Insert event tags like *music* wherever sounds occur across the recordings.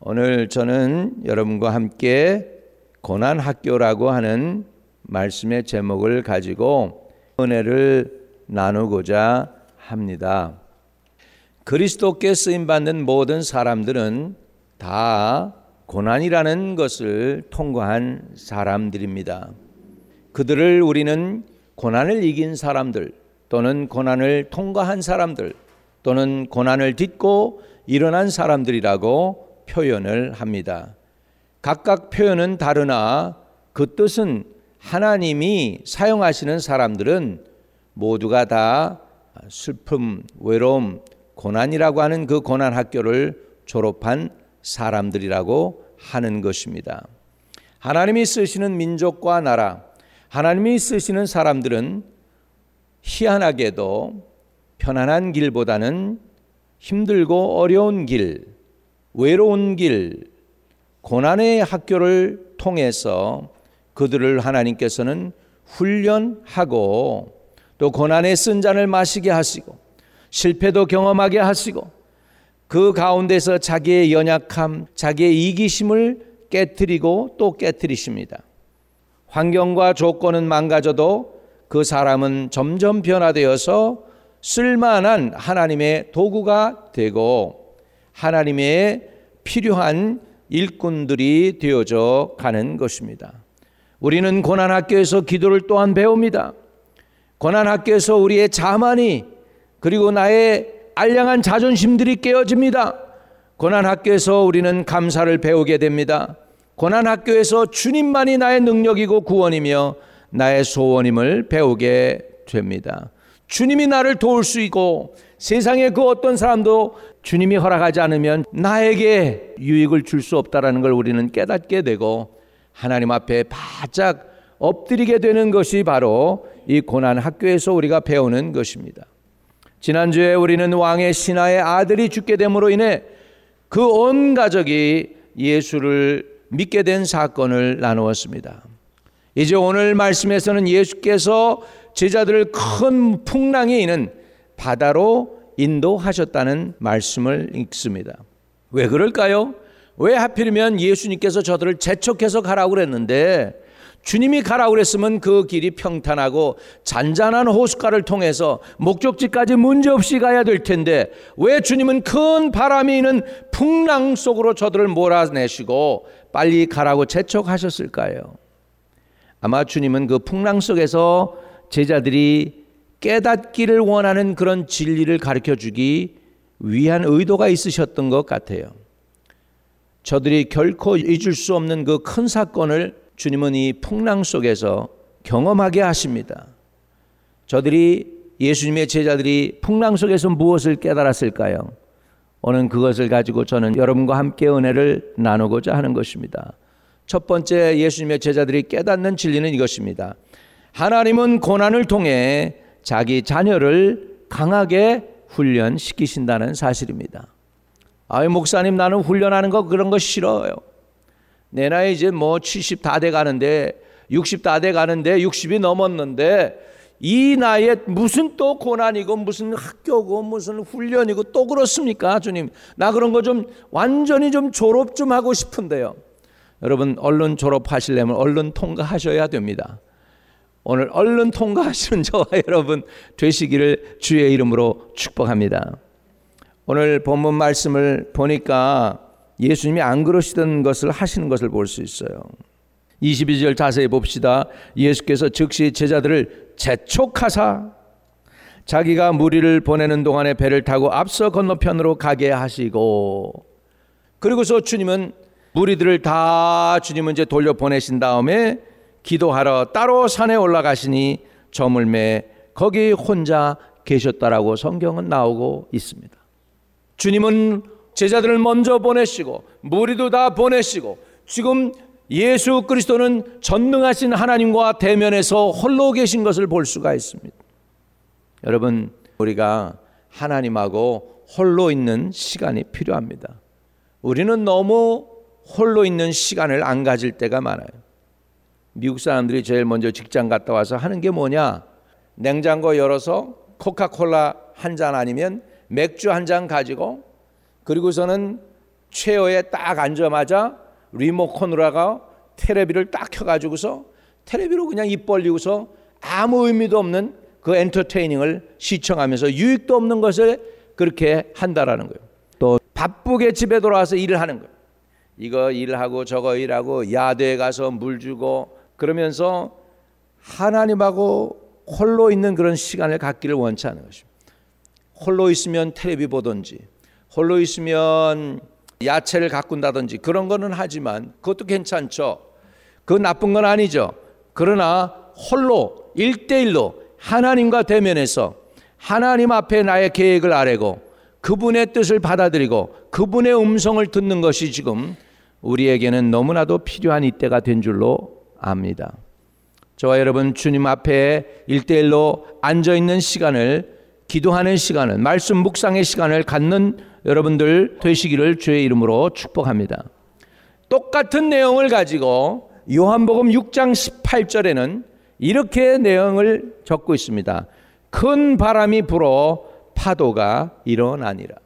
오늘 저는 여러분과 함께 고난 학교라고 하는 말씀의 제목을 가지고 은혜를 나누고자 합니다. 그리스도께 쓰임 받는 모든 사람들은 다 고난이라는 것을 통과한 사람들입니다. 그들을 우리는 고난을 이긴 사람들 또는 고난을 통과한 사람들 또는 고난을 딛고 일어난 사람들이라고 표현을 합니다. 각각 표현은 다르나 그 뜻은 하나님이 사용하시는 사람들은 모두가 다 슬픔, 외로움, 고난이라고 하는 그 고난 학교를 졸업한 사람들이라고 하는 것입니다. 하나님이 쓰시는 민족과 나라, 하나님이 쓰시는 사람들은 희한하게도 편안한 길보다는 힘들고 어려운 길, 외로운 길, 고난의 학교를 통해서 그들을 하나님께서는 훈련하고 또 고난의 쓴 잔을 마시게 하시고 실패도 경험하게 하시고 그 가운데서 자기의 연약함, 자기의 이기심을 깨뜨리고 또 깨뜨리십니다. 환경과 조건은 망가져도 그 사람은 점점 변화되어서 쓸만한 하나님의 도구가 되고 하나님의 필요한 일꾼들이 되어져 가는 것입니다. 우리는 고난학교에서 기도를 또한 배웁니다. 고난학교에서 우리의 자만이 그리고 나의 알량한 자존심들이 깨어집니다. 고난학교에서 우리는 감사를 배우게 됩니다. 고난학교에서 주님만이 나의 능력이고 구원이며 나의 소원임을 배우게 됩니다. 주님이 나를 도울 수 있고 세상의 그 어떤 사람도 주님이 허락하지 않으면 나에게 유익을 줄 수 없다라는 걸 우리는 깨닫게 되고 하나님 앞에 바짝 엎드리게 되는 것이 바로 이 고난 학교에서 우리가 배우는 것입니다. 지난주에 우리는 왕의 신하의 아들이 죽게 됨으로 인해 그 온 가족이 예수를 믿게 된 사건을 나누었습니다. 이제 오늘 말씀에서는 예수께서 제자들을 큰 풍랑이 있는 바다로 인도하셨다는 말씀을 읽습니다. 왜 그럴까요? 왜 하필이면 예수님께서 저들을 재촉해서 가라고 그랬는데 주님이 가라고 그랬으면 그 길이 평탄하고 잔잔한 호숫가를 통해서 목적지까지 문제없이 가야 될 텐데 왜 주님은 큰 바람이 있는 풍랑 속으로 저들을 몰아내시고 빨리 가라고 재촉하셨을까요? 아마 주님은 그 풍랑 속에서 제자들이 깨닫기를 원하는 그런 진리를 가르쳐 주기 위한 의도가 있으셨던 것 같아요. 저들이 결코 잊을 수 없는 그 큰 사건을 주님은 이 풍랑 속에서 경험하게 하십니다. 저들이 예수님의 제자들이 풍랑 속에서 무엇을 깨달았을까요? 오늘 그것을 가지고 저는 여러분과 함께 은혜를 나누고자 하는 것입니다. 첫 번째 예수님의 제자들이 깨닫는 진리는 이것입니다. 하나님은 고난을 통해 자기 자녀를 강하게 훈련시키신다는 사실입니다. 아이 목사님 나는 훈련하는 거 그런 거 싫어요. 내 나이 이제 뭐 70 다 돼 가는데 60 다 돼 가는데 60이 넘었는데 이 나이에 무슨 또 고난이고 무슨 학교고 무슨 훈련이고 또 그렇습니까 주님 나 그런 거 좀 완전히 좀 졸업 좀 하고 싶은데요 여러분 얼른 졸업하시려면 얼른 통과하셔야 됩니다 오늘 얼른 통과하시는 저와 *laughs* 여러분 되시기를 주의 이름으로 축복합니다 오늘 본문 말씀을 보니까 예수님이 안 그러시던 것을 하시는 것을 볼 수 있어요. 22절 자세히 봅시다. 예수께서 즉시 제자들을 재촉하사 자기가 무리를 보내는 동안에 배를 타고 앞서 건너편으로 가게 하시고 그리고서 주님은 무리들을 다 주님은 이제 돌려 보내신 다음에 기도하러 따로 산에 올라가시니 저물매 거기 혼자 계셨다라고 성경은 나오고 있습니다. 주님은 제자들을 먼저 보내시고 무리도 다 보내시고 지금 예수 그리스도는 전능하신 하나님과 대면해서 홀로 계신 것을 볼 수가 있습니다. 여러분 우리가 하나님하고 홀로 있는 시간이 필요합니다. 우리는 너무 홀로 있는 시간을 안 가질 때가 많아요. 미국 사람들이 제일 먼저 직장 갔다 와서 하는 게 뭐냐? 냉장고 열어서 코카콜라 한 잔 아니면 맥주 한 잔 가지고 그리고서는 체어에 딱 앉자마자 리모컨으로가 테레비를 딱 켜가지고서 테레비로 그냥 입 벌리고서 아무 의미도 없는 그 엔터테이닝을 시청하면서 유익도 없는 것을 그렇게 한다라는 거예요. 또 바쁘게 집에 돌아와서 일을 하는 거예요. 이거 일하고 저거 일하고 야대에 가서 물 주고 그러면서 하나님하고 홀로 있는 그런 시간을 갖기를 원치 않은 것입니다. 홀로 있으면 텔레비 보든지 홀로 있으면 야채를 가꾼다든지 그런 거는 하지만 그것도 괜찮죠. 그 나쁜 건 아니죠. 그러나 홀로 일대일로 하나님과 대면해서 하나님 앞에 나의 계획을 아뢰고 그분의 뜻을 받아들이고 그분의 음성을 듣는 것이 지금 우리에게는 너무나도 필요한 이때가 된 줄로 압니다. 저와 여러분 주님 앞에 일대일로 앉아 있는 시간을 기도하는 시간을 말씀 묵상의 시간을 갖는 여러분들 되시기를 주의 이름으로 축복합니다. 똑같은 내용을 가지고 요한복음 6장 18절에는 이렇게 내용을 적고 있습니다. 큰 바람이 불어 파도가 일어나니라.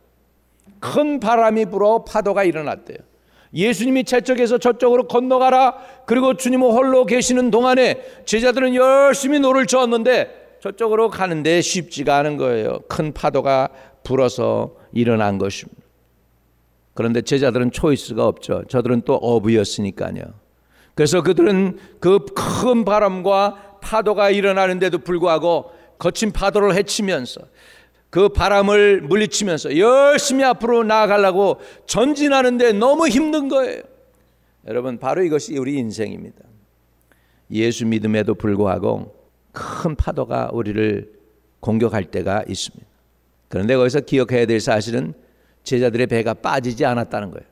큰 바람이 불어 파도가 일어났대요. 예수님이 이쪽에서 저쪽으로 건너가라. 그리고 주님은 홀로 계시는 동안에 제자들은 열심히 노를 저었는데 저쪽으로 가는데 쉽지가 않은 거예요. 큰 파도가 불어서 일어난 것입니다. 그런데 제자들은 choice가 없죠. 저들은 또 어부였으니까요. 그래서 그들은 그 큰 바람과 파도가 일어나는데도 불구하고 거친 파도를 헤치면서 그 바람을 물리치면서 열심히 앞으로 나아가려고 전진하는데 너무 힘든 거예요. 여러분, 바로 이것이 우리 인생입니다. 예수 믿음에도 불구하고 큰 파도가 우리를 공격할 때가 있습니다. 그런데 거기서 기억해야 될 사실은 제자들의 배가 빠지지 않았다는 거예요.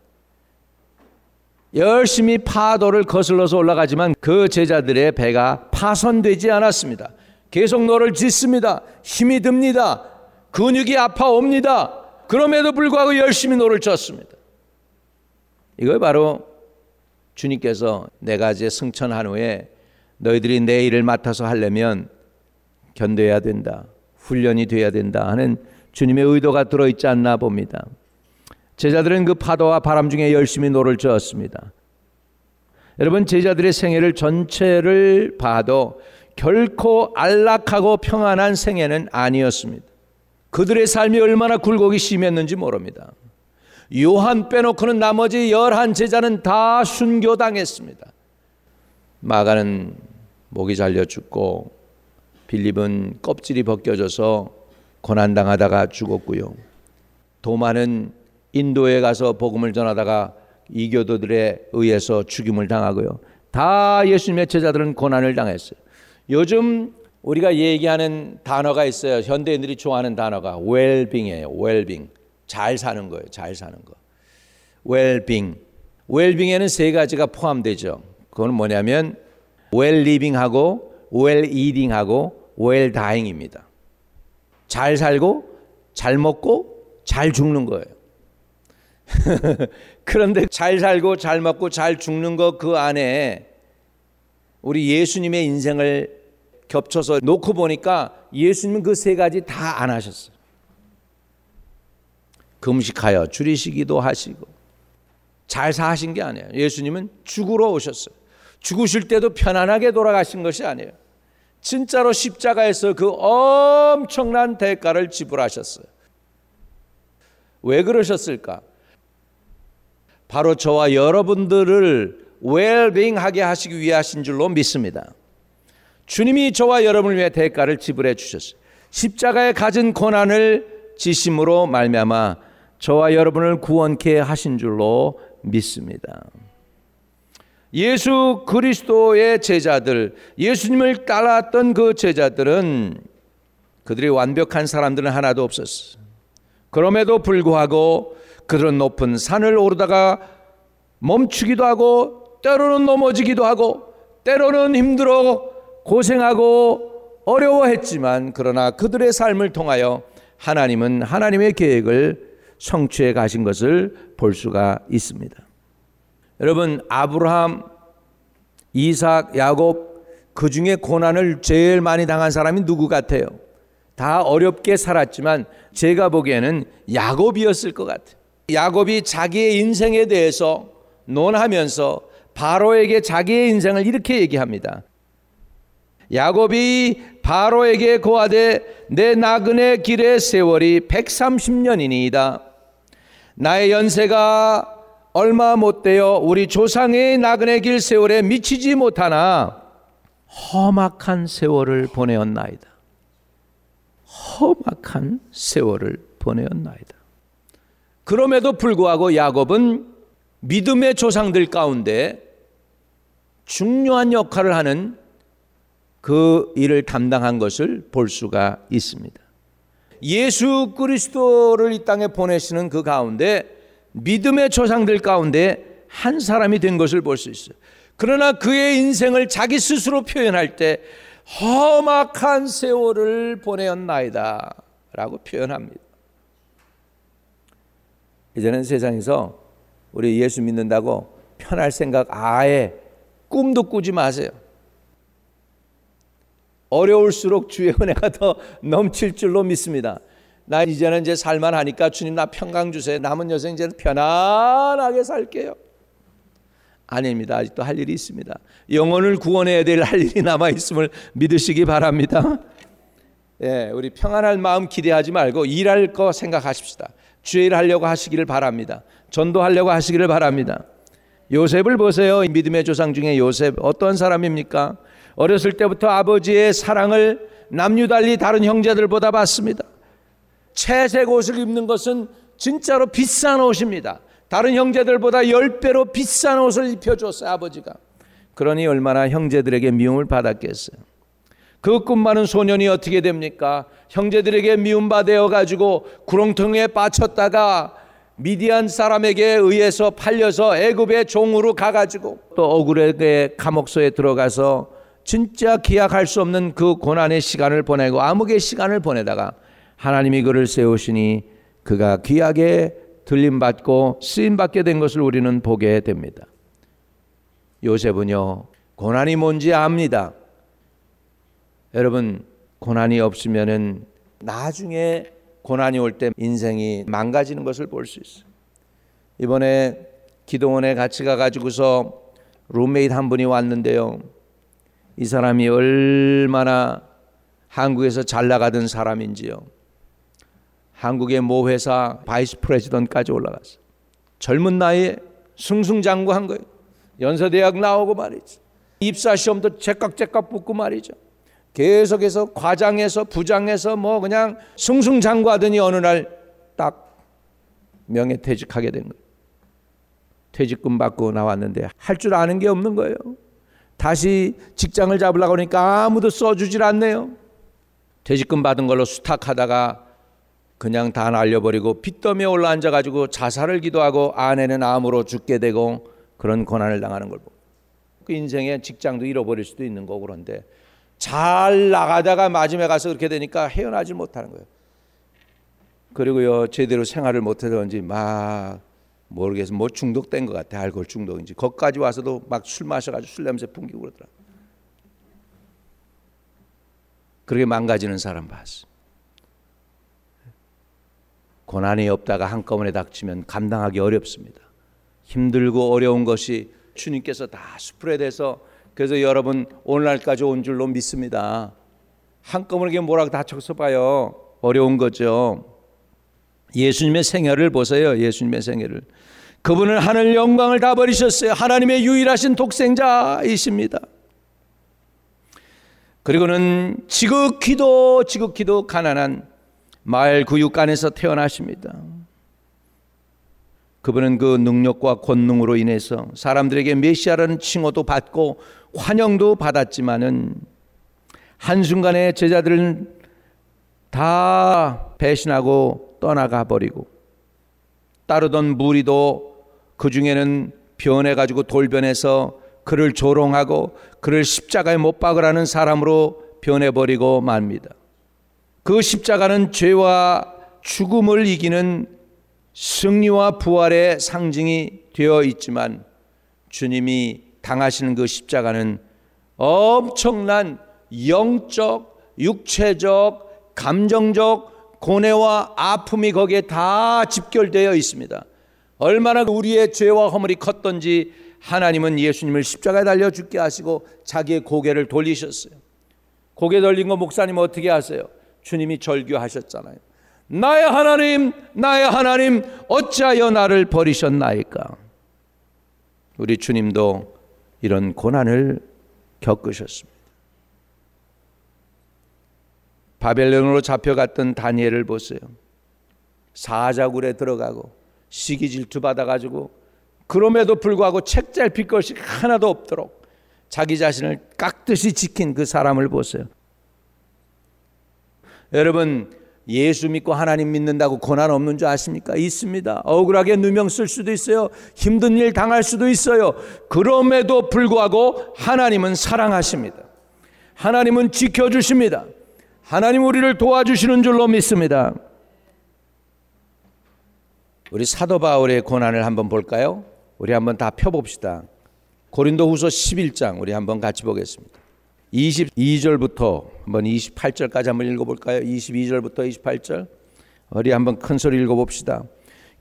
열심히 파도를 거슬러서 올라가지만 그 제자들의 배가 파손되지 않았습니다. 계속 노를 젓습니다. 힘이 듭니다. 근육이 아파옵니다. 그럼에도 불구하고 열심히 노를 저었습니다. 이건 바로 주님께서 내가 이제 승천한 후에 너희들이 내 일을 맡아서 하려면 견뎌야 된다. 훈련이 돼야 된다 하는 주님의 의도가 들어 있지 않나 봅니다. 제자들은 그 파도와 바람 중에 열심히 노를 저었습니다. 여러분 제자들의 생애를 전체를 봐도 결코 안락하고 평안한 생애는 아니었습니다. 그들의 삶이 얼마나 굴곡이 심했는지 모릅니다. 요한 빼놓고는 나머지 열한 제자는 다 순교당했습니다. 마가는 목이 잘려 죽고 빌립은 껍질이 벗겨져서 고난당하다가 죽었고요. 도마는 인도에 가서 복음을 전하다가 이교도들에 의해서 죽임을 당하고요. 다 예수님의 제자들은 고난을 당했어요. 요즘 우리가 얘기하는 단어가 있어요. 현대인들이 좋아하는 단어가 웰빙이에요. 웰빙. 잘 사는 거예요. 잘 사는 거. 웰빙. 웰빙에는 세 가지가 포함되죠. 그건 뭐냐면 웰리빙하고 웰이딩하고 웰다잉입니다. 잘 살고 잘 먹고 잘 죽는 거예요. *laughs* 그런데 잘 살고 잘 먹고 잘 죽는 거 그 안에 우리 예수님의 인생을 겹쳐서 놓고 보니까 예수님은 그 세 가지 다 안 하셨어요. 금식하여 줄이시기도 하시고 잘 사신 게 아니에요. 예수님은 죽으러 오셨어요. 죽으실 때도 편안하게 돌아가신 것이 아니에요. 진짜로 십자가에서 그 엄청난 대가를 지불하셨어요. 왜 그러셨을까? 바로 저와 여러분들을 웰빙하게 하시기 위해 하신 줄로 믿습니다. 주님이 저와 여러분을 위해 대가를 지불해 주셨어요. 십자가에 가진 고난을 지심으로 말미암아 저와 여러분을 구원케 하신 줄로 믿습니다. 예수 그리스도의 제자들, 예수님을 따랐던 그 제자들은 그들이 완벽한 사람들은 하나도 없었어. 그럼에도 불구하고 그들은 높은 산을 오르다가 멈추기도 하고 때로는 넘어지기도 하고 때로는 힘들어 고생하고 어려워했지만 그러나 그들의 삶을 통하여 하나님은 하나님의 계획을 성취해 가신 것을 볼 수가 있습니다. 여러분 아브라함, 이삭, 야곱 그 중에 고난을 제일 많이 당한 사람이 누구 같아요? 다 어렵게 살았지만 제가 보기에는 야곱이었을 것 같아요. 야곱이 자기의 인생에 대해서 논하면서 바로에게 자기의 인생을 이렇게 얘기합니다. 야곱이 바로에게 고하되 내 나그네 길의 세월이 130년이니이다. 나의 연세가 얼마 못 되어 우리 조상의 나그네 길 세월에 미치지 못하나 험악한 세월을 보내었나이다. 험악한 세월을 보내었나이다. 그럼에도 불구하고 야곱은 믿음의 조상들 가운데 중요한 역할을 하는 그 일을 담당한 것을 볼 수가 있습니다. 예수 그리스도를 이 땅에 보내시는 그 가운데 믿음의 조상들 가운데 한 사람이 된 것을 볼 수 있어요. 그러나 그의 인생을 자기 스스로 표현할 때 험악한 세월을 보내었나이다 라고 표현합니다. 이제는 세상에서 우리 예수 믿는다고 편할 생각 아예 꿈도 꾸지 마세요. 어려울수록 주의 은혜가 더 넘칠 줄로 믿습니다. 나 이제는 이제 살만하니까 주님 나 평강 주세요. 남은 여생 이제 편안하게 살게요. 아닙니다. 아직도 할 일이 있습니다. 영혼을 구원해야 될 할 일이 남아 있음을 믿으시기 바랍니다. 예, 우리 평안할 마음 기대하지 말고 일할 거 생각하십시다. 주의 일 하려고 하시기를 바랍니다. 전도하려고 하시기를 바랍니다. 요셉을 보세요. 믿음의 조상 중에 요셉 어떤 사람입니까? 어렸을 때부터 아버지의 사랑을 남유달리 다른 형제들보다 받습니다. 채색 옷을 입는 것은 진짜로 비싼 옷입니다. 다른 형제들보다 10배로 비싼 옷을 입혀줬어요, 아버지가. 그러니 얼마나 형제들에게 미움을 받았겠어요. 그꿈 많은 소년이 어떻게 됩니까? 형제들에게 미움받아 가지고 구렁텅이에 빠쳤다가 미디안 사람에게 의해서 팔려서 애굽의 종으로 가가지고 또 억울하게 감옥소에 들어가서 진짜 기약할 수 없는 그 고난의 시간을 보내고 암흑의 시간을 보내다가 하나님이 그를 세우시니 그가 귀하게 들림받고 쓰임받게 된 것을 우리는 보게 됩니다. 요셉은요, 고난이 뭔지 압니다. 여러분, 고난이 없으면은 나중에 고난이 올 때 인생이 망가지는 것을 볼 수 있어요. 이번에 기도원에 같이 가가지고서 룸메이트 한 분이 왔는데요. 이 사람이 얼마나 한국에서 잘 나가던 사람인지요. 한국의 모 회사 vice president까지 올라갔어. 젊은 나이에 승승장구한 거예요. 연세대학 나오고 말이죠. 입사 시험도 제깍제깍 붙고 말이죠. 계속해서 과장해서 부장해서 뭐 그냥 승승장구하더니 어느 날 딱 명예퇴직하게 된 거예요. 퇴직금 받고 나왔는데 할 줄 아는 게 없는 거예요. 다시 직장을 잡으려고 하니까 아무도 써주질 않네요. 퇴직금 받은 걸로 수탁하다가 그냥 다 날려버리고 빚더미에 올라앉아 가지고 자살을 기도하고 아내는 암으로 죽게 되고 그런 고난을 당하는 걸 보고 그 인생의 직장도 잃어버릴 수도 있는 거고 그런데 잘 나가다가 마지막에 가서 그렇게 되니까 헤어나질 못하는 거예요. 그리고요 제대로 생활을 못해서인지 막 모르겠어 뭐 중독된 것 같아 알코올 중독인지 거기까지 와서도 막 술 마셔가지고 술 냄새 풍기고 그러더라. 그렇게 망가지는 사람 봤어. 고난이 없다가 한꺼번에 닥치면 감당하기 어렵습니다. 힘들고 어려운 것이 주님께서 다 스프레드해서 그래서 여러분 오늘날까지 온 줄로 믿습니다. 한꺼번에 다쳐서 봐요. 어려운 거죠. 예수님의 생애를 보세요. 예수님의 생애를. 그분은 하늘 영광을 다 버리셨어요. 하나님의 유일하신 독생자이십니다. 그리고는 지극히도 지극히도 가난한 마을 구육간에서 태어나십니다. 그분은 그 능력과 권능으로 인해서 사람들에게 메시아라는 칭호도 받고 환영도 받았지만은 한순간에 제자들은 다 배신하고 떠나가 버리고 따르던 무리도 그 중에는 변해 가지고 돌변해서 그를 조롱하고 그를 십자가에 못 박으라는 사람으로 변해 버리고 맙니다. 그 십자가는 죄와 죽음을 이기는 승리와 부활의 상징이 되어 있지만 주님이 당하시는 그 십자가는 엄청난 영적, 육체적, 감정적 고뇌와 아픔이 거기에 다 집결되어 있습니다. 얼마나 우리의 죄와 허물이 컸던지 하나님은 예수님을 십자가에 달려 죽게 하시고 자기의 고개를 돌리셨어요. 고개 돌린 거 목사님 어떻게 하세요? 주님이 절규하셨잖아요. 나의 하나님, 나의 하나님, 어찌하여 나를 버리셨나이까? 우리 주님도 이런 고난을 겪으셨습니다. 바벨론으로 잡혀갔던 다니엘을 보세요. 사자굴에 들어가고 시기 질투 받아가지고 그럼에도 불구하고 책잘 필 것이 하나도 없도록 자기 자신을 깍듯이 지킨 그 사람을 보세요. 여러분 예수 믿고 하나님 믿는다고 고난 없는 줄 아십니까? 있습니다. 억울하게 누명 쓸 수도 있어요. 힘든 일 당할 수도 있어요. 그럼에도 불구하고 하나님은 사랑하십니다. 하나님은 지켜주십니다. 하나님 우리를 도와주시는 줄로 믿습니다. 우리 사도 바울의 고난을 한번 볼까요? 우리 한번 다 펴봅시다. 고린도후서 11장 우리 한번 같이 보겠습니다. 22절부터 한번 28절까지 한번 읽어볼까요? 22절부터 28절 우리 한번 큰 소리 읽어봅시다.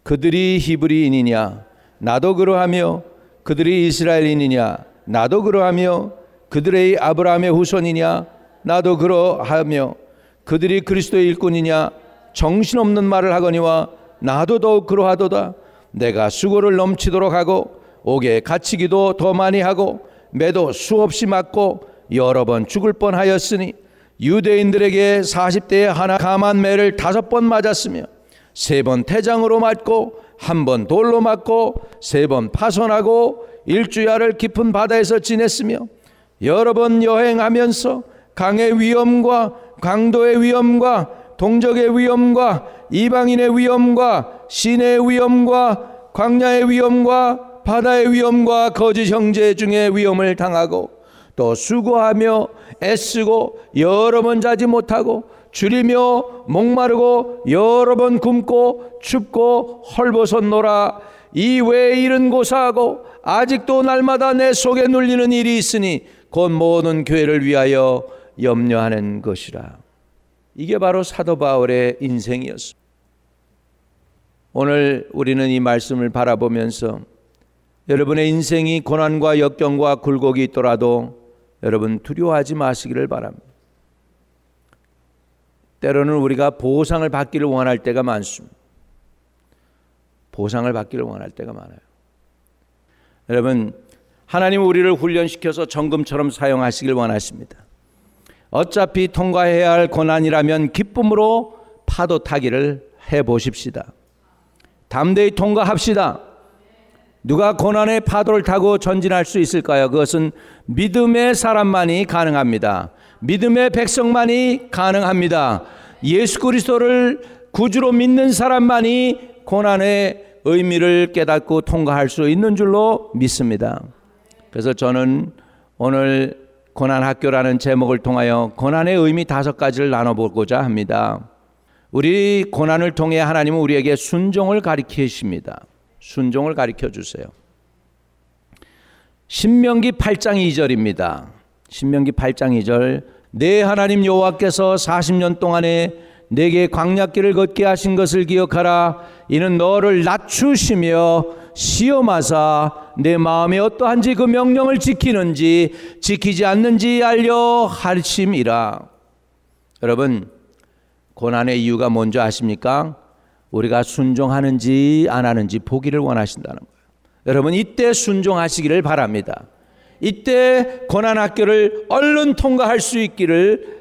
그들이 히브리인이냐 나도 그러하며 그들이 이스라엘인이냐 나도 그러하며 그들의 아브라함의 후손이냐 나도 그러하며 그들이 그리스도의 일꾼이냐 정신없는 말을 하거니와 나도 더욱 그러하도다. 내가 수고를 넘치도록 하고 옥에 갇히기도 더 많이 하고 매도 수없이 맞고 여러 번 죽을 뻔하였으니 유대인들에게 40대에 하나 감한 매를 다섯 번 맞았으며 세 번 태장으로 맞고 한 번 돌로 맞고 세 번 파손하고 일주야를 깊은 바다에서 지냈으며 여러 번 여행하면서 강의 위험과 강도의 위험과 동적의 위험과 이방인의 위험과 신의 위험과 광야의 위험과 바다의 위험과 거짓 형제 중에 위험을 당하고 또 수고하며 애쓰고 여러 번 자지 못하고 줄이며 목마르고 여러 번 굶고 춥고 헐벗은 노라 이 외에 일은 고사하고 아직도 날마다 내 속에 눌리는 일이 있으니 곧 모든 교회를 위하여 염려하는 것이라. 이게 바로 사도 바울의 인생이었습니다. 오늘 우리는 이 말씀을 바라보면서 여러분의 인생이 고난과 역경과 굴곡이 있더라도 여러분 두려워하지 마시기를 바랍니다. 때로는 우리가 보상을 받기를 원할 때가 많습니다. 보상을 받기를 원할 때가 많아요. 여러분, 하나님 우리를 훈련시켜서 정금처럼 사용하시길 원하십니다. 어차피 통과해야 할 고난이라면 기쁨으로 파도 타기를 해 보십시다. 담대히 통과합시다. 누가 고난의 파도를 타고 전진할 수 있을까요? 그것은 믿음의 사람만이 가능합니다. 믿음의 백성만이 가능합니다. 예수 그리스도를 구주로 믿는 사람만이 고난의 의미를 깨닫고 통과할 수 있는 줄로 믿습니다. 그래서 저는 오늘 고난 학교라는 제목을 통하여 고난의 의미 다섯 가지를 나눠보고자 합니다. 우리 고난을 통해 하나님은 우리에게 순종을 가리키십니다. 순종을 가리켜 주세요. 신명기 8장 2절입니다. 신명기 8장 2절 내 하나님 여호와께서 40년 동안에 내게 광야길을 걷게 하신 것을 기억하라 이는 너를 낮추시며 시험하사 내 마음이 어떠한지 그 명령을 지키는지 지키지 않는지 알려 하심이라. 여러분 고난의 이유가 뭔지 아십니까? 우리가 순종하는지 안 하는지 보기를 원하신다는 거예요. 여러분 이때 순종하시기를 바랍니다. 이때 고난 학교를 얼른 통과할 수 있기를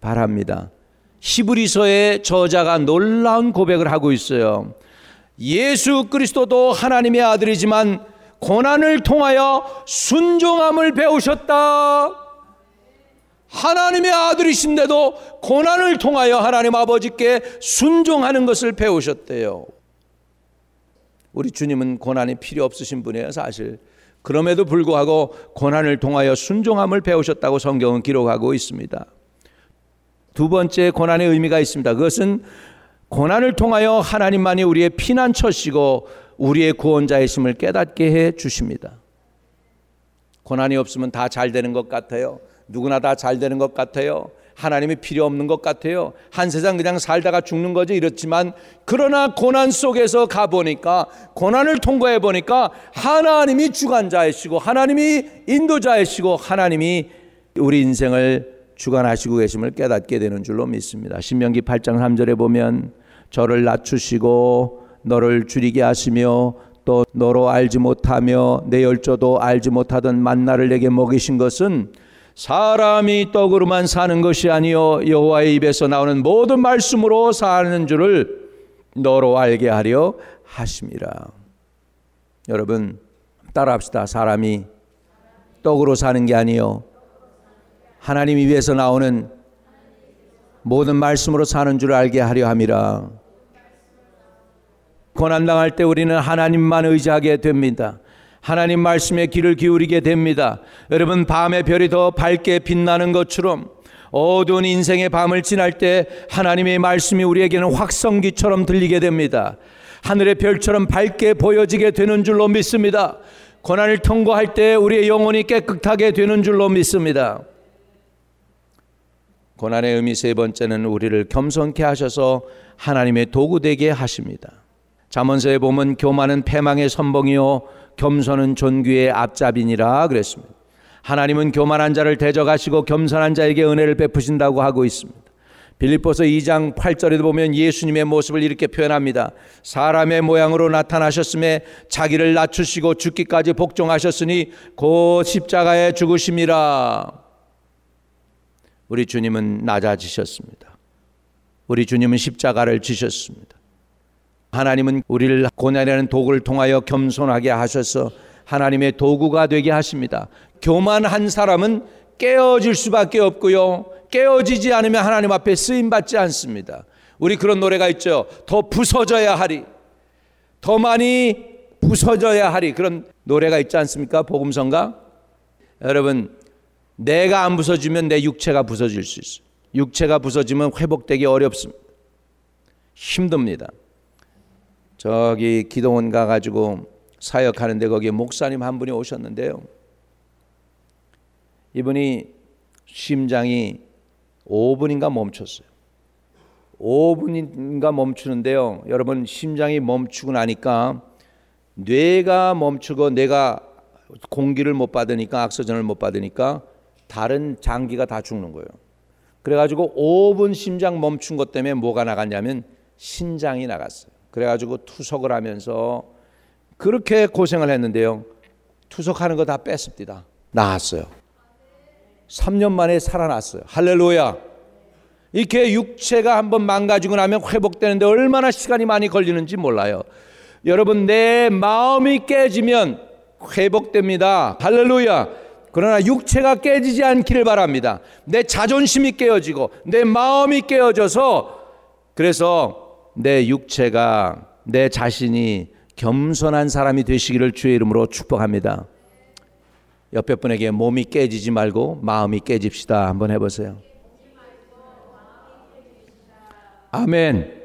바랍니다. 히브리서의 저자가 놀라운 고백을 하고 있어요. 예수 그리스도도 하나님의 아들이지만 고난을 통하여 순종함을 배우셨다. 하나님의 아들이신데도 고난을 통하여 하나님 아버지께 순종하는 것을 배우셨대요. 우리 주님은 고난이 필요 없으신 분이에요, 사실. 그럼에도 불구하고 고난을 통하여 순종함을 배우셨다고 성경은 기록하고 있습니다. 두 번째 고난의 의미가 있습니다. 그것은 고난을 통하여 하나님만이 우리의 피난처시고 우리의 구원자이심을 깨닫게 해 주십니다. 고난이 없으면 다 잘 되는 것 같아요. 누구나 다 잘 되는 것 같아요. 하나님이 필요 없는 것 같아요. 한 세상 그냥 살다가 죽는 거지 이렇지만 그러나 고난 속에서 가 보니까 고난을 통과해 보니까 하나님이 주관자이시고 하나님이 인도자이시고 하나님이 우리 인생을 주관하시고 계심을 깨닫게 되는 줄로 믿습니다. 신명기 8장 3절에 보면 저를 낮추시고 너를 줄이게 하시며 또 너로 알지 못하며 내 열조도 알지 못하던 만나를 내게 먹이신 것은 사람이 떡으로만 사는 것이 아니요 여호와의 입에서 나오는 모든 말씀으로 사는 줄을 너로 알게 하려 하심이라. 여러분 따라합시다. 사람이 떡으로 사는 게 아니요 하나님 입에서 나오는 모든 말씀으로 사는 줄 알게 하려 함이라. 고난당할 때 우리는 하나님만 의지하게 됩니다. 하나님 말씀에 귀를 기울이게 됩니다. 여러분, 밤의 별이 더 밝게 빛나는 것처럼 어두운 인생의 밤을 지날 때 하나님의 말씀이 우리에게는 확성기처럼 들리게 됩니다. 하늘의 별처럼 밝게 보여지게 되는 줄로 믿습니다. 고난을 통과할 때 우리의 영혼이 깨끗하게 되는 줄로 믿습니다. 고난의 의미 세 번째는 우리를 겸손케 하셔서 하나님의 도구 되게 하십니다. 잠언서에 보면 교만은 패망의 선봉이요 겸손은 존귀의 앞잡이니라 그랬습니다. 하나님은 교만한 자를 대적하시고 겸손한 자에게 은혜를 베푸신다고 하고 있습니다. 빌립보서 2장 8절에도 보면 예수님의 모습을 이렇게 표현합니다. 사람의 모양으로 나타나셨음에 자기를 낮추시고 죽기까지 복종하셨으니 곧 십자가에 죽으심이라. 우리 주님은 낮아지셨습니다. 우리 주님은 십자가를 지셨습니다. 하나님은 우리를 고난이라는 도구를 통하여 겸손하게 하셔서 하나님의 도구가 되게 하십니다. 교만한 사람은 깨어질 수밖에 없고요. 깨어지지 않으면 하나님 앞에 쓰임 받지 않습니다. 우리 그런 노래가 있죠. 더 부서져야 하리. 더 많이 부서져야 하리. 그런 노래가 있지 않습니까? 복음성가? 여러분, 내가 안 부서지면 내 육체가 부서질 수 있어요. 육체가 부서지면 회복되기 어렵습니다. 힘듭니다. 저기 기도원 가가지고 사역하는데 거기에 목사님 한 분이 오셨는데요. 이분이 심장이 5분인가 멈췄어요. 5분인가 멈추는데요. 여러분 심장이 멈추고 나니까 뇌가 멈추고 내가 공기를 못 받으니까 악서전을 못 받으니까 다른 장기가 다 죽는 거예요. 그래가지고 5분 심장 멈춘 것 때문에 뭐가 나갔냐면 신장이 나갔어요. 그래가지고 투석을 하면서 그렇게 고생을 했는데요. 투석하는 거 다 뺐습니다. 나았어요. 3년 만에 살아났어요. 할렐루야. 이렇게 육체가 한번 망가지고 나면 회복되는데 얼마나 시간이 많이 걸리는지 몰라요. 여러분, 내 마음이 깨지면 회복됩니다. 할렐루야. 그러나 육체가 깨지지 않기를 바랍니다. 내 자존심이 깨어지고 내 마음이 깨어져서 그래서 내 육체가 내 자신이 겸손한 사람이 되시기를 주의 이름으로 축복합니다. 옆에 분에게 몸이 깨지지 말고 마음이 깨집시다. 한번 해보세요. 아멘.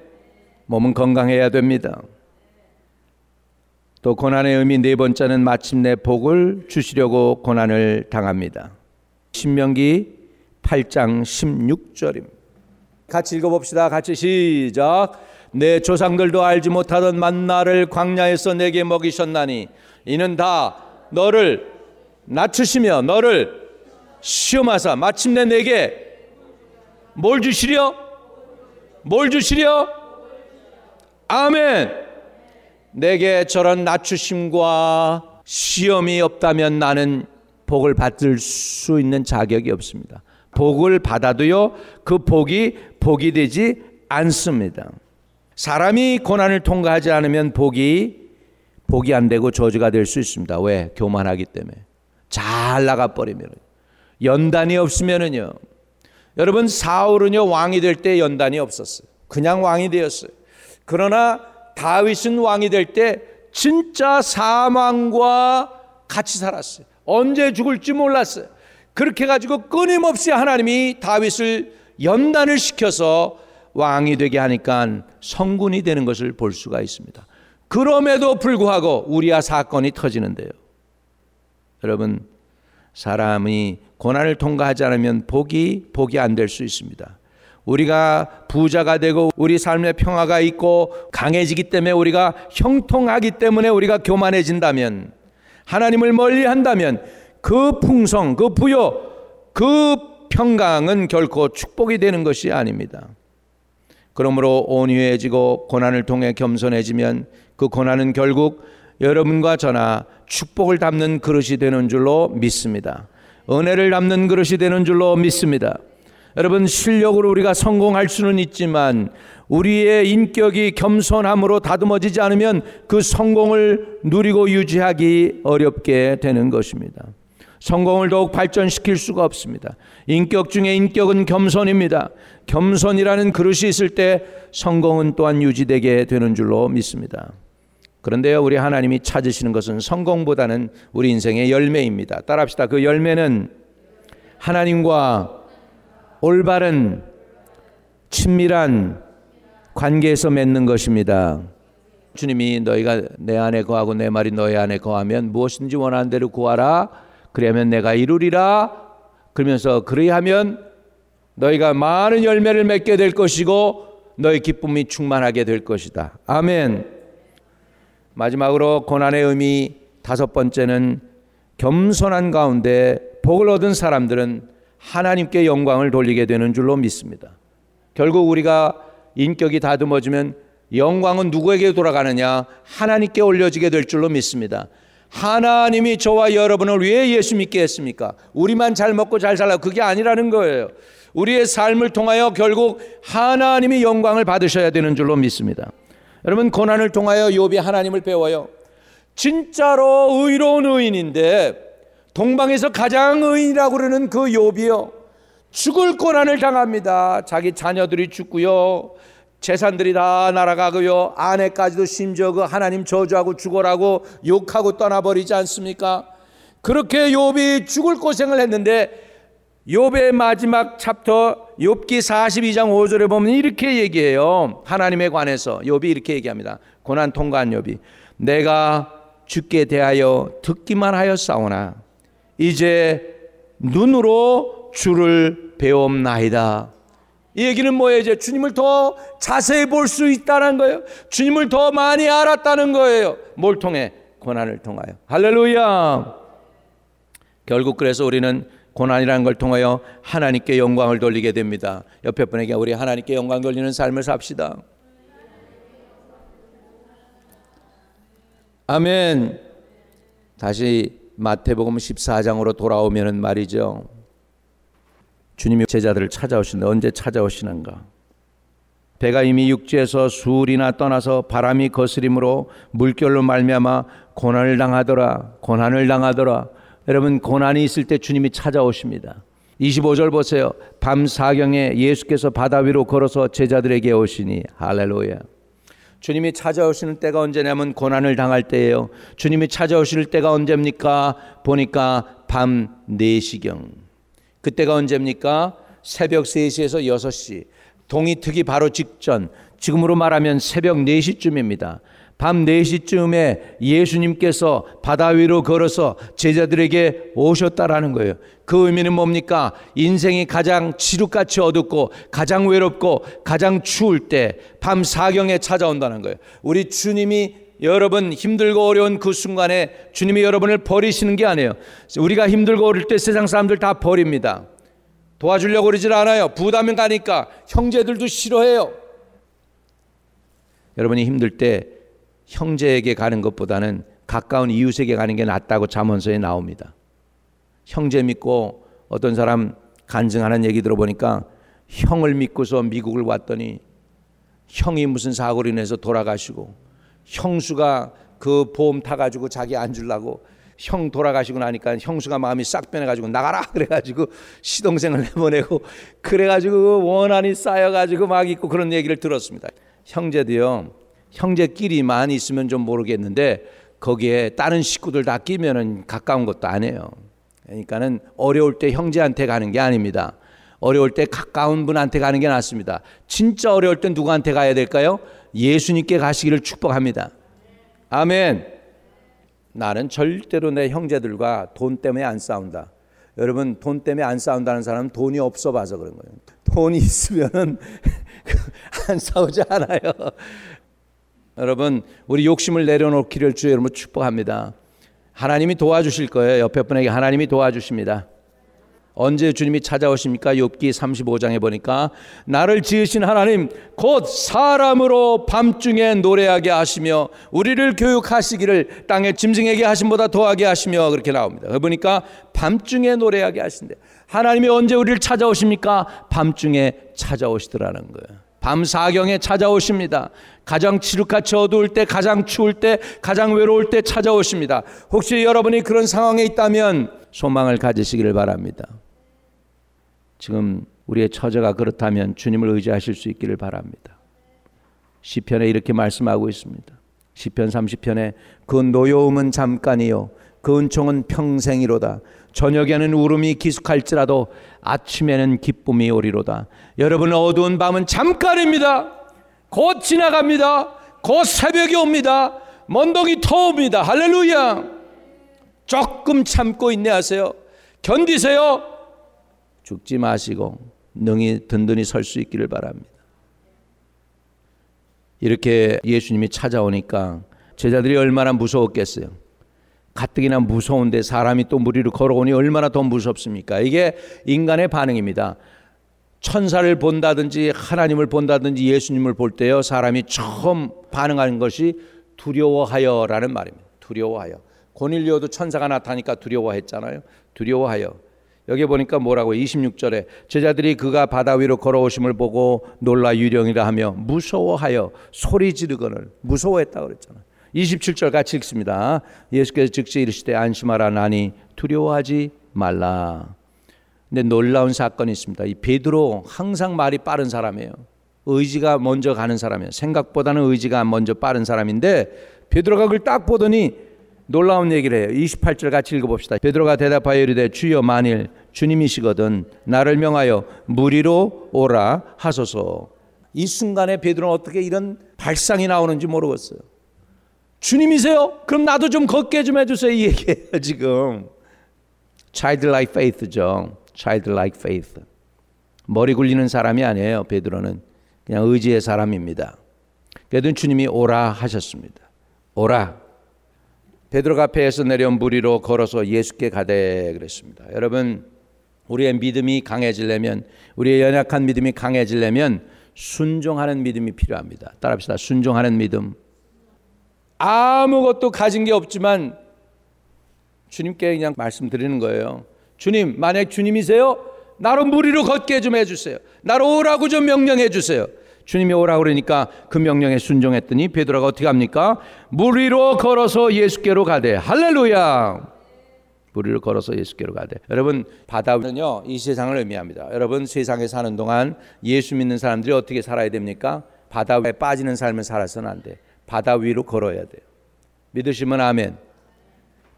몸은 건강해야 됩니다. 또 고난의 의미 네 번째는 마침내 복을 주시려고 고난을 당합니다. 신명기 8장 16절입니다. 같이 읽어봅시다. 같이 시작. 내 조상들도 알지 못하던 만나를 광야에서 내게 먹이셨나니 이는 다 너를 낮추시며 너를 시험하사 마침내 내게 뭘 주시려? 뭘 주시려? 아멘. 내게 저런 낮추심과 시험이 없다면 나는 복을 받을 수 있는 자격이 없습니다. 복을 받아도요, 그 복이 복이 되지 않습니다. 사람이 고난을 통과하지 않으면 복이 복이 안 되고 저주가 될 수 있습니다. 왜? 교만하기 때문에. 잘 나가 버리면 연단이 없으면은요. 여러분 사울은요 왕이 될 때 연단이 없었어요. 그냥 왕이 되었어요. 그러나 다윗은 왕이 될 때 진짜 사망과 같이 살았어요. 언제 죽을지 몰랐어요. 그렇게 가지고 끊임없이 하나님이 다윗을 연단을 시켜서 왕이 되게 하니까 성군이 되는 것을 볼 수가 있습니다. 그럼에도 불구하고 우리아 사건이 터지는데요. 여러분 사람이 고난을 통과하지 않으면 복이 복이 안 될 수 있습니다. 우리가 부자가 되고 우리 삶의 평화가 있고 강해지기 때문에 우리가 형통하기 때문에 우리가 교만해진다면 하나님을 멀리 한다면 그 풍성, 그 부여, 그 평강은 결코 축복이 되는 것이 아닙니다. 그러므로 온유해지고 고난을 통해 겸손해지면 그 고난은 결국 여러분과 저나 축복을 담는 그릇이 되는 줄로 믿습니다. 은혜를 담는 그릇이 되는 줄로 믿습니다. 여러분 실력으로 우리가 성공할 수는 있지만 우리의 인격이 겸손함으로 다듬어지지 않으면 그 성공을 누리고 유지하기 어렵게 되는 것입니다. 성공을 더욱 발전시킬 수가 없습니다. 인격 중에 인격은 겸손입니다. 겸손이라는 그릇이 있을 때 성공은 또한 유지되게 되는 줄로 믿습니다. 그런데요, 우리 하나님이 찾으시는 것은 성공보다는 우리 인생의 열매입니다. 따라합시다. 그 열매는 하나님과 올바른 친밀한 관계에서 맺는 것입니다. 주님이 너희가 내 안에 거하고 내 말이 너희 안에 거하면 무엇인지 원하는 대로 구하라. 그러면 내가 이루리라. 그러면서 그리하면 너희가 많은 열매를 맺게 될 것이고 너희 기쁨이 충만하게 될 것이다. 아멘. 마지막으로 고난의 의미 다섯 번째는 겸손한 가운데 복을 얻은 사람들은 하나님께 영광을 돌리게 되는 줄로 믿습니다. 결국 우리가 인격이 다듬어지면 영광은 누구에게 돌아가느냐? 하나님께 올려지게 될 줄로 믿습니다. 하나님이 저와 여러분을 왜 예수 믿게 했습니까? 우리만 잘 먹고 잘 살라 그게 아니라는 거예요. 우리의 삶을 통하여 결국 하나님이 영광을 받으셔야 되는 줄로 믿습니다. 여러분 고난을 통하여 욥이 하나님을 배워요. 진짜로 의로운 의인인데 동방에서 가장 의인이라고 그러는 그 욥이요. 죽을 고난을 당합니다. 자기 자녀들이 죽고요. 재산들이 다 날아가고요. 아내까지도 심지어 그 하나님 저주하고 죽어라고 욕하고 떠나버리지 않습니까? 그렇게 욥이 죽을 고생을 했는데 욥의 마지막 챕터 욥기 42장 5절에 보면 이렇게 얘기해요. 하나님에 관해서 욥이 이렇게 얘기합니다. 고난 통과한 욥이 내가 죽게 대하여 듣기만 하였사오나 이제 눈으로 주를 배움나이다. 이 얘기는 뭐예요? 이제 주님을 더 자세히 볼 수 있다는 거예요. 주님을 더 많이 알았다는 거예요. 뭘 통해? 고난을 통하여. 할렐루야. 결국 그래서 우리는 고난이라는 걸 통하여 하나님께 영광을 돌리게 됩니다. 옆에 분에게 우리 하나님께 영광 돌리는 삶을 삽시다. 아멘. 다시 마태복음 14장으로 돌아오면은 말이죠. 주님이 제자들을 찾아오시는데 언제 찾아오시는가? 배가 이미 육지에서 수울이나 떠나서 바람이 거스림으로 물결로 말미암아 고난을 당하더라. 고난을 당하더라. 여러분 고난이 있을 때 주님이 찾아오십니다. 25절 보세요. 밤 사경에 예수께서 바다 위로 걸어서 제자들에게 오시니 할렐루야. 주님이 찾아오시는 때가 언제냐면 고난을 당할 때예요. 주님이 찾아오실 때가 언제입니까? 보니까 밤 4시경. 그때가 언제입니까? 새벽 3시에서 6시. 동이특이 바로 직전. 지금으로 말하면 새벽 4시쯤입니다. 밤 4시쯤에 예수님께서 바다 위로 걸어서 제자들에게 오셨다라는 거예요. 그 의미는 뭡니까? 인생이 가장 지룩같이 어둡고 가장 외롭고 가장 추울 때 밤 사경에 찾아온다는 거예요. 우리 주님이 여러분 힘들고 어려운 그 순간에 주님이 여러분을 버리시는 게 아니에요. 우리가 힘들고 어릴 때 세상 사람들 다 버립니다. 도와주려고 그러질 않아요. 부담이 가니까 형제들도 싫어해요. 여러분이 힘들 때 형제에게 가는 것보다는 가까운 이웃에게 가는 게 낫다고 잠언서에 나옵니다. 형제 믿고 어떤 사람 간증하는 얘기 들어보니까 형을 믿고서 미국을 왔더니 형이 무슨 사고로 인해서 돌아가시고 형수가 그 보험 타가지고 자기 안 주려고 형 돌아가시고 나니까 형수가 마음이 싹 변해가지고 나가라 *laughs* 그래가지고 시동생을 내보내고 그래가지고 그 원한이 쌓여가지고 막 있고 그런 얘기를 들었습니다. 형제도요 형제끼리만 있으면 좀 모르겠는데 거기에 다른 식구들 다 끼면은 가까운 것도 아니에요. 그러니까는 어려울 때 형제한테 가는 게 아닙니다. 어려울 때 가까운 분한테 가는 게 낫습니다. 진짜 어려울 때 누구한테 가야 될까요? 예수님께 가시기를 축복합니다. 아멘. 나는 절대로 내 형제들과 돈 때문에 안 싸운다. 여러분 돈 때문에 안 싸운다는 사람은 돈이 없어 봐서 그런 거예요. 돈이 있으면은 *laughs* 안 싸우지 않아요. 여러분 우리 욕심을 내려놓기를 주 여러분 축복합니다. 하나님이 도와주실 거예요. 옆에 분에게 하나님이 도와주십니다. 언제 주님이 찾아오십니까? 욥기 35장에 보니까 나를 지으신 하나님 곧 사람으로 밤중에 노래하게 하시며 우리를 교육하시기를 땅의 짐승에게 하심보다 더하게 하시며 그렇게 나옵니다. 보니까 밤중에 노래하게 하신대. 하나님이 언제 우리를 찾아오십니까? 밤중에 찾아오시더라는 거예요. 밤 사경에 찾아오십니다. 가장 지룩같이 어두울 때, 가장 추울 때, 가장 외로울 때 찾아오십니다. 혹시 여러분이 그런 상황에 있다면 소망을 가지시기를 바랍니다. 지금 우리의 처자가 그렇다면 주님을 의지하실 수 있기를 바랍니다. 시편에 이렇게 말씀하고 있습니다. 시편 30편에 그 노여움은 잠깐이요 그 은총은 평생이로다. 저녁에는 울음이 기숙할지라도 아침에는 기쁨이 오리로다. 여러분 어두운 밤은 잠깐입니다. 곧 지나갑니다. 곧 새벽이 옵니다. 먼동이 터옵니다. 할렐루야. 조금 참고 인내하세요. 견디세요. 죽지 마시고 능히 든든히 설 수 있기를 바랍니다. 이렇게 예수님이 찾아오니까 제자들이 얼마나 무서웠겠어요. 가뜩이나 무서운데 사람이 또 무리로 걸어오니 얼마나 더 무섭습니까? 이게 인간의 반응입니다. 천사를 본다든지 하나님을 본다든지 예수님을 볼 때요 사람이 처음 반응하는 것이 두려워하여라는 말입니다. 두려워하여. 고닐리오도 천사가 나타니까 두려워했잖아요. 두려워하여. 여기 보니까 뭐라고 26절에 제자들이 그가 바다 위로 걸어오심을 보고 놀라 유령이라 하며 무서워하여 소리 지르거늘 무서워했다 그랬잖아요. 27절 같이 읽습니다. 예수께서 즉시 이르시되 안심하라 나니 두려워하지 말라. 근데 놀라운 사건이 있습니다. 이 베드로 항상 말이 빠른 사람이에요. 의지가 먼저 가는 사람이에요. 생각보다는 의지가 먼저 빠른 사람인데 베드로가 그걸 딱 보더니 놀라운 얘기를 해요. 28절 같이 읽어봅시다. 베드로가 대답하여 이르되 주여 만일 주님이시거든 나를 명하여 무리로 오라 하소서. 이 순간에 베드로는 어떻게 이런 발상이 나오는지 모르겠어요. 주님이세요? 그럼 나도 좀 걷게 좀 해주세요. 이 얘기예요 지금. childlike faith죠. childlike faith. 머리 굴리는 사람이 아니에요. 베드로는 그냥 의지의 사람입니다. 그래도 주님이 오라 하셨습니다. 오라. 베드로가 배에서 내려온 무리로 걸어서 예수께 가되 그랬습니다. 여러분 우리의 믿음이 강해지려면 우리의 연약한 믿음이 강해지려면 순종하는 믿음이 필요합니다. 따라합시다. 순종하는 믿음. 아무것도 가진 게 없지만 주님께 그냥 말씀드리는 거예요. 주님, 만약 주님이세요? 나로 무리로 걷게 좀 해주세요. 나로 오라고 좀 명령해 주세요. 주님이 오라 그러니까 그 명령에 순종했더니 베드로가 어떻게 합니까? 물 위로 걸어서 예수께로 가되 할렐루야. 물 위로 걸어서 예수께로 가되. 여러분 바다는요 이 세상을 의미합니다. 여러분 세상에 사는 동안 예수 믿는 사람들이 어떻게 살아야 됩니까? 바다에 빠지는 삶을 살아서는 안 돼. 바다 위로 걸어야 돼요. 믿으시면 아멘.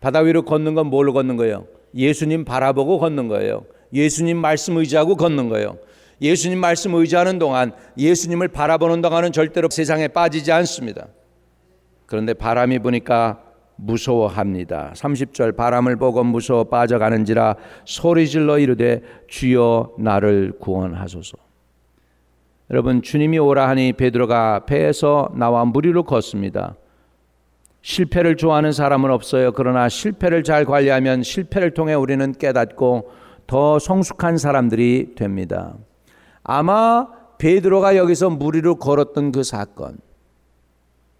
바다 위로 걷는 건 뭘로 걷는 거예요? 예수님 바라보고 걷는 거예요. 예수님 말씀 의지하고 걷는 거예요. 예수님 말씀 의지하는 동안 예수님을 바라보는 동안은 절대로 세상에 빠지지 않습니다. 그런데 바람이 부니까 무서워합니다. 30절 바람을 보고 무서워 빠져가는지라 소리질러 이르되 주여 나를 구원하소서. 여러분 주님이 오라 하니 베드로가 배에서 나와 무리로 걷습니다. 실패를 좋아하는 사람은 없어요. 그러나 실패를 잘 관리하면 실패를 통해 우리는 깨닫고 더 성숙한 사람들이 됩니다. 아마 베드로가 여기서 무리를 걸었던 그 사건,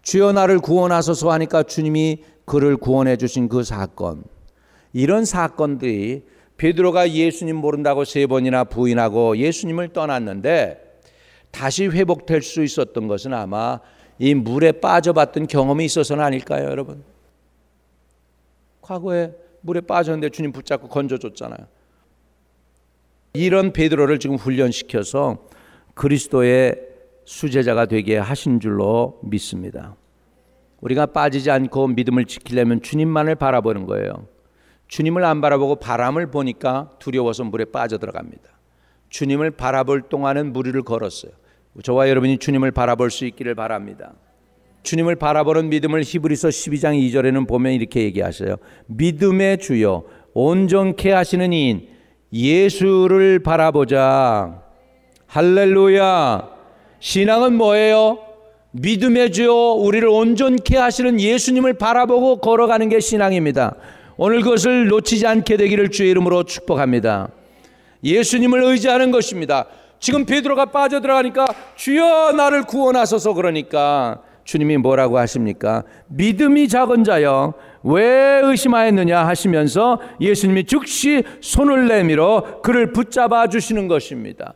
주여 나를 구원하소서 하니까 주님이 그를 구원해 주신 그 사건, 이런 사건들이 베드로가 예수님 모른다고 세 번이나 부인하고 예수님을 떠났는데 다시 회복될 수 있었던 것은 아마 이 물에 빠져봤던 경험이 있어서는 아닐까요, 여러분? 과거에 물에 빠졌는데 주님 붙잡고 건져줬잖아요. 이런 베드로를 지금 훈련시켜서 그리스도의 수제자가 되게 하신 줄로 믿습니다. 우리가 빠지지 않고 믿음을 지키려면 주님만을 바라보는 거예요. 주님을 안 바라보고 바람을 보니까 두려워서 물에 빠져 들어갑니다. 주님을 바라볼 동안은 무리를 걸었어요. 저와 여러분이 주님을 바라볼 수 있기를 바랍니다. 주님을 바라보는 믿음을 히브리서 12장 2절에는 보면 이렇게 얘기하셔요. 믿음의 주여 온전케 하시는 이인 예수를 바라보자. 할렐루야. 신앙은 뭐예요? 믿음의 주요 우리를 온전케 하시는 예수님을 바라보고 걸어가는 게 신앙입니다. 오늘 그것을 놓치지 않게 되기를 주의 이름으로 축복합니다. 예수님을 의지하는 것입니다. 지금 베드로가 빠져들어가니까 주여 나를 구원하소서 그러니까 주님이 뭐라고 하십니까? 믿음이 작은 자여 왜 의심하였느냐 하시면서 예수님이 즉시 손을 내밀어 그를 붙잡아 주시는 것입니다.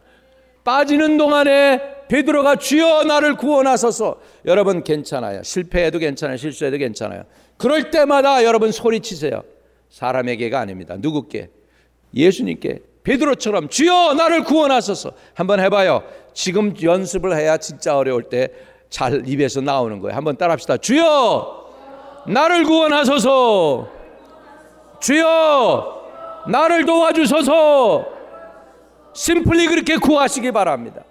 빠지는 동안에 베드로가 주여 나를 구원하소서 여러분 괜찮아요. 실패해도 괜찮아요. 실수해도 괜찮아요. 그럴 때마다 여러분 소리치세요. 사람에게가 아닙니다. 누구께? 예수님께. 베드로처럼 주여 나를 구원하소서 한번 해봐요. 지금 연습을 해야 진짜 어려울 때 잘 입에서 나오는 거예요. 한번 따라합시다. 주여 나를 구원하소서. 주여 나를 도와주소서. 심플리 그렇게 구하시기 바랍니다.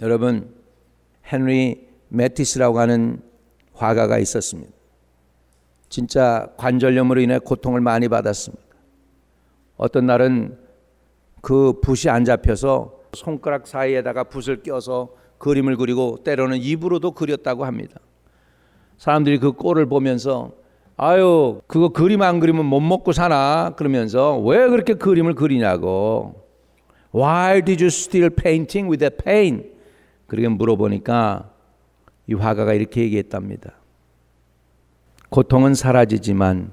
여러분 헨리 매티스라고 하는 화가가 있었습니다. 진짜 관절염으로 인해 고통을 많이 받았습니다. 어떤 날은 그 붓이 안 잡혀서 손가락 사이에다가 붓을 껴서 그림을 그리고 때로는 입으로도 그렸다고 합니다. 사람들이 그 꼴을 보면서 아유 그거 그림 안 그리면 못 먹고 사나 그러면서 왜 그렇게 그림을 그리냐고 Why did you still painting with a pain? 그렇게 물어보니까 이 화가가 이렇게 얘기했답니다. 고통은 사라지지만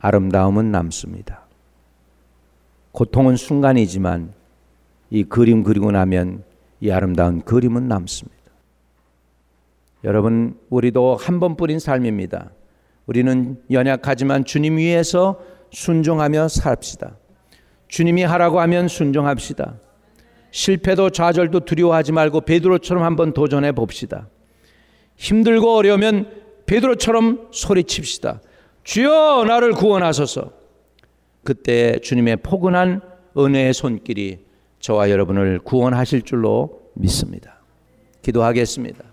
아름다움은 남습니다. 고통은 순간이지만 이 그림 그리고 나면 이 아름다운 그림은 남습니다. 여러분, 우리도 한 번뿐인 삶입니다. 우리는 연약하지만 주님 위에서 순종하며 삽시다. 주님이 하라고 하면 순종합시다. 실패도 좌절도 두려워하지 말고 베드로처럼 한번 도전해 봅시다. 힘들고 어려우면 베드로처럼 소리칩시다. 주여 나를 구원하소서. 그때 주님의 포근한 은혜의 손길이 저와 여러분을 구원하실 줄로 믿습니다. 기도하겠습니다.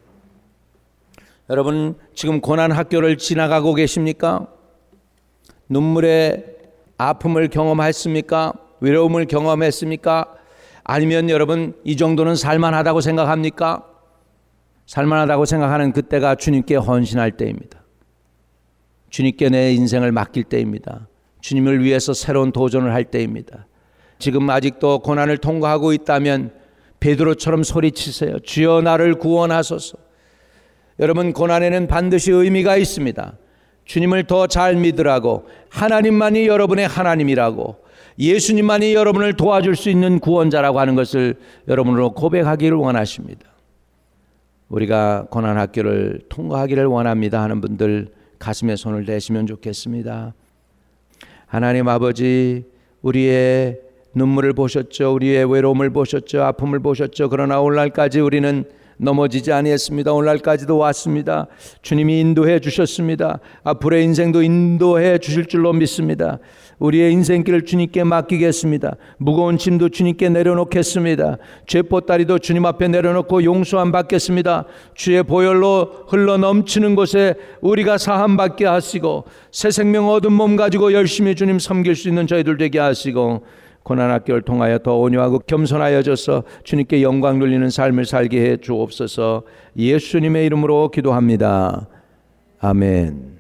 여러분 지금 고난 학교를 지나가고 계십니까? 눈물의 아픔을 경험했습니까? 외로움을 경험했습니까? 아니면 여러분 이 정도는 살만하다고 생각합니까? 살만하다고 생각하는 그때가 주님께 헌신할 때입니다. 주님께 내 인생을 맡길 때입니다. 주님을 위해서 새로운 도전을 할 때입니다. 지금 아직도 고난을 통과하고 있다면 베드로처럼 소리치세요. 주여 나를 구원하소서. 여러분 고난에는 반드시 의미가 있습니다. 주님을 더 잘 믿으라고 하나님만이 여러분의 하나님이라고 예수님만이 여러분을 도와줄 수 있는 구원자라고 하는 것을 여러분으로 고백하기를 원하십니다. 우리가 고난 학교를 통과하기를 원합니다 하는 분들 가슴에 손을 대시면 좋겠습니다. 하나님 아버지 우리의 눈물을 보셨죠. 우리의 외로움을 보셨죠. 아픔을 보셨죠. 그러나 오늘날까지 우리는 넘어지지 아니했습니다. 오늘날까지도 왔습니다. 주님이 인도해 주셨습니다. 앞으로의 인생도 인도해 주실 줄로 믿습니다. 우리의 인생길을 주님께 맡기겠습니다. 무거운 짐도 주님께 내려놓겠습니다. 죄 보따리도 주님 앞에 내려놓고 용서함 받겠습니다. 주의 보혈로 흘러 넘치는 곳에 우리가 사함 받게 하시고 새 생명 얻은 몸 가지고 열심히 주님 섬길 수 있는 저희들 되게 하시고 고난 학교를 통하여 더 온유하고 겸손하여져서 주님께 영광 돌리는 삶을 살게 해 주옵소서 예수님의 이름으로 기도합니다. 아멘.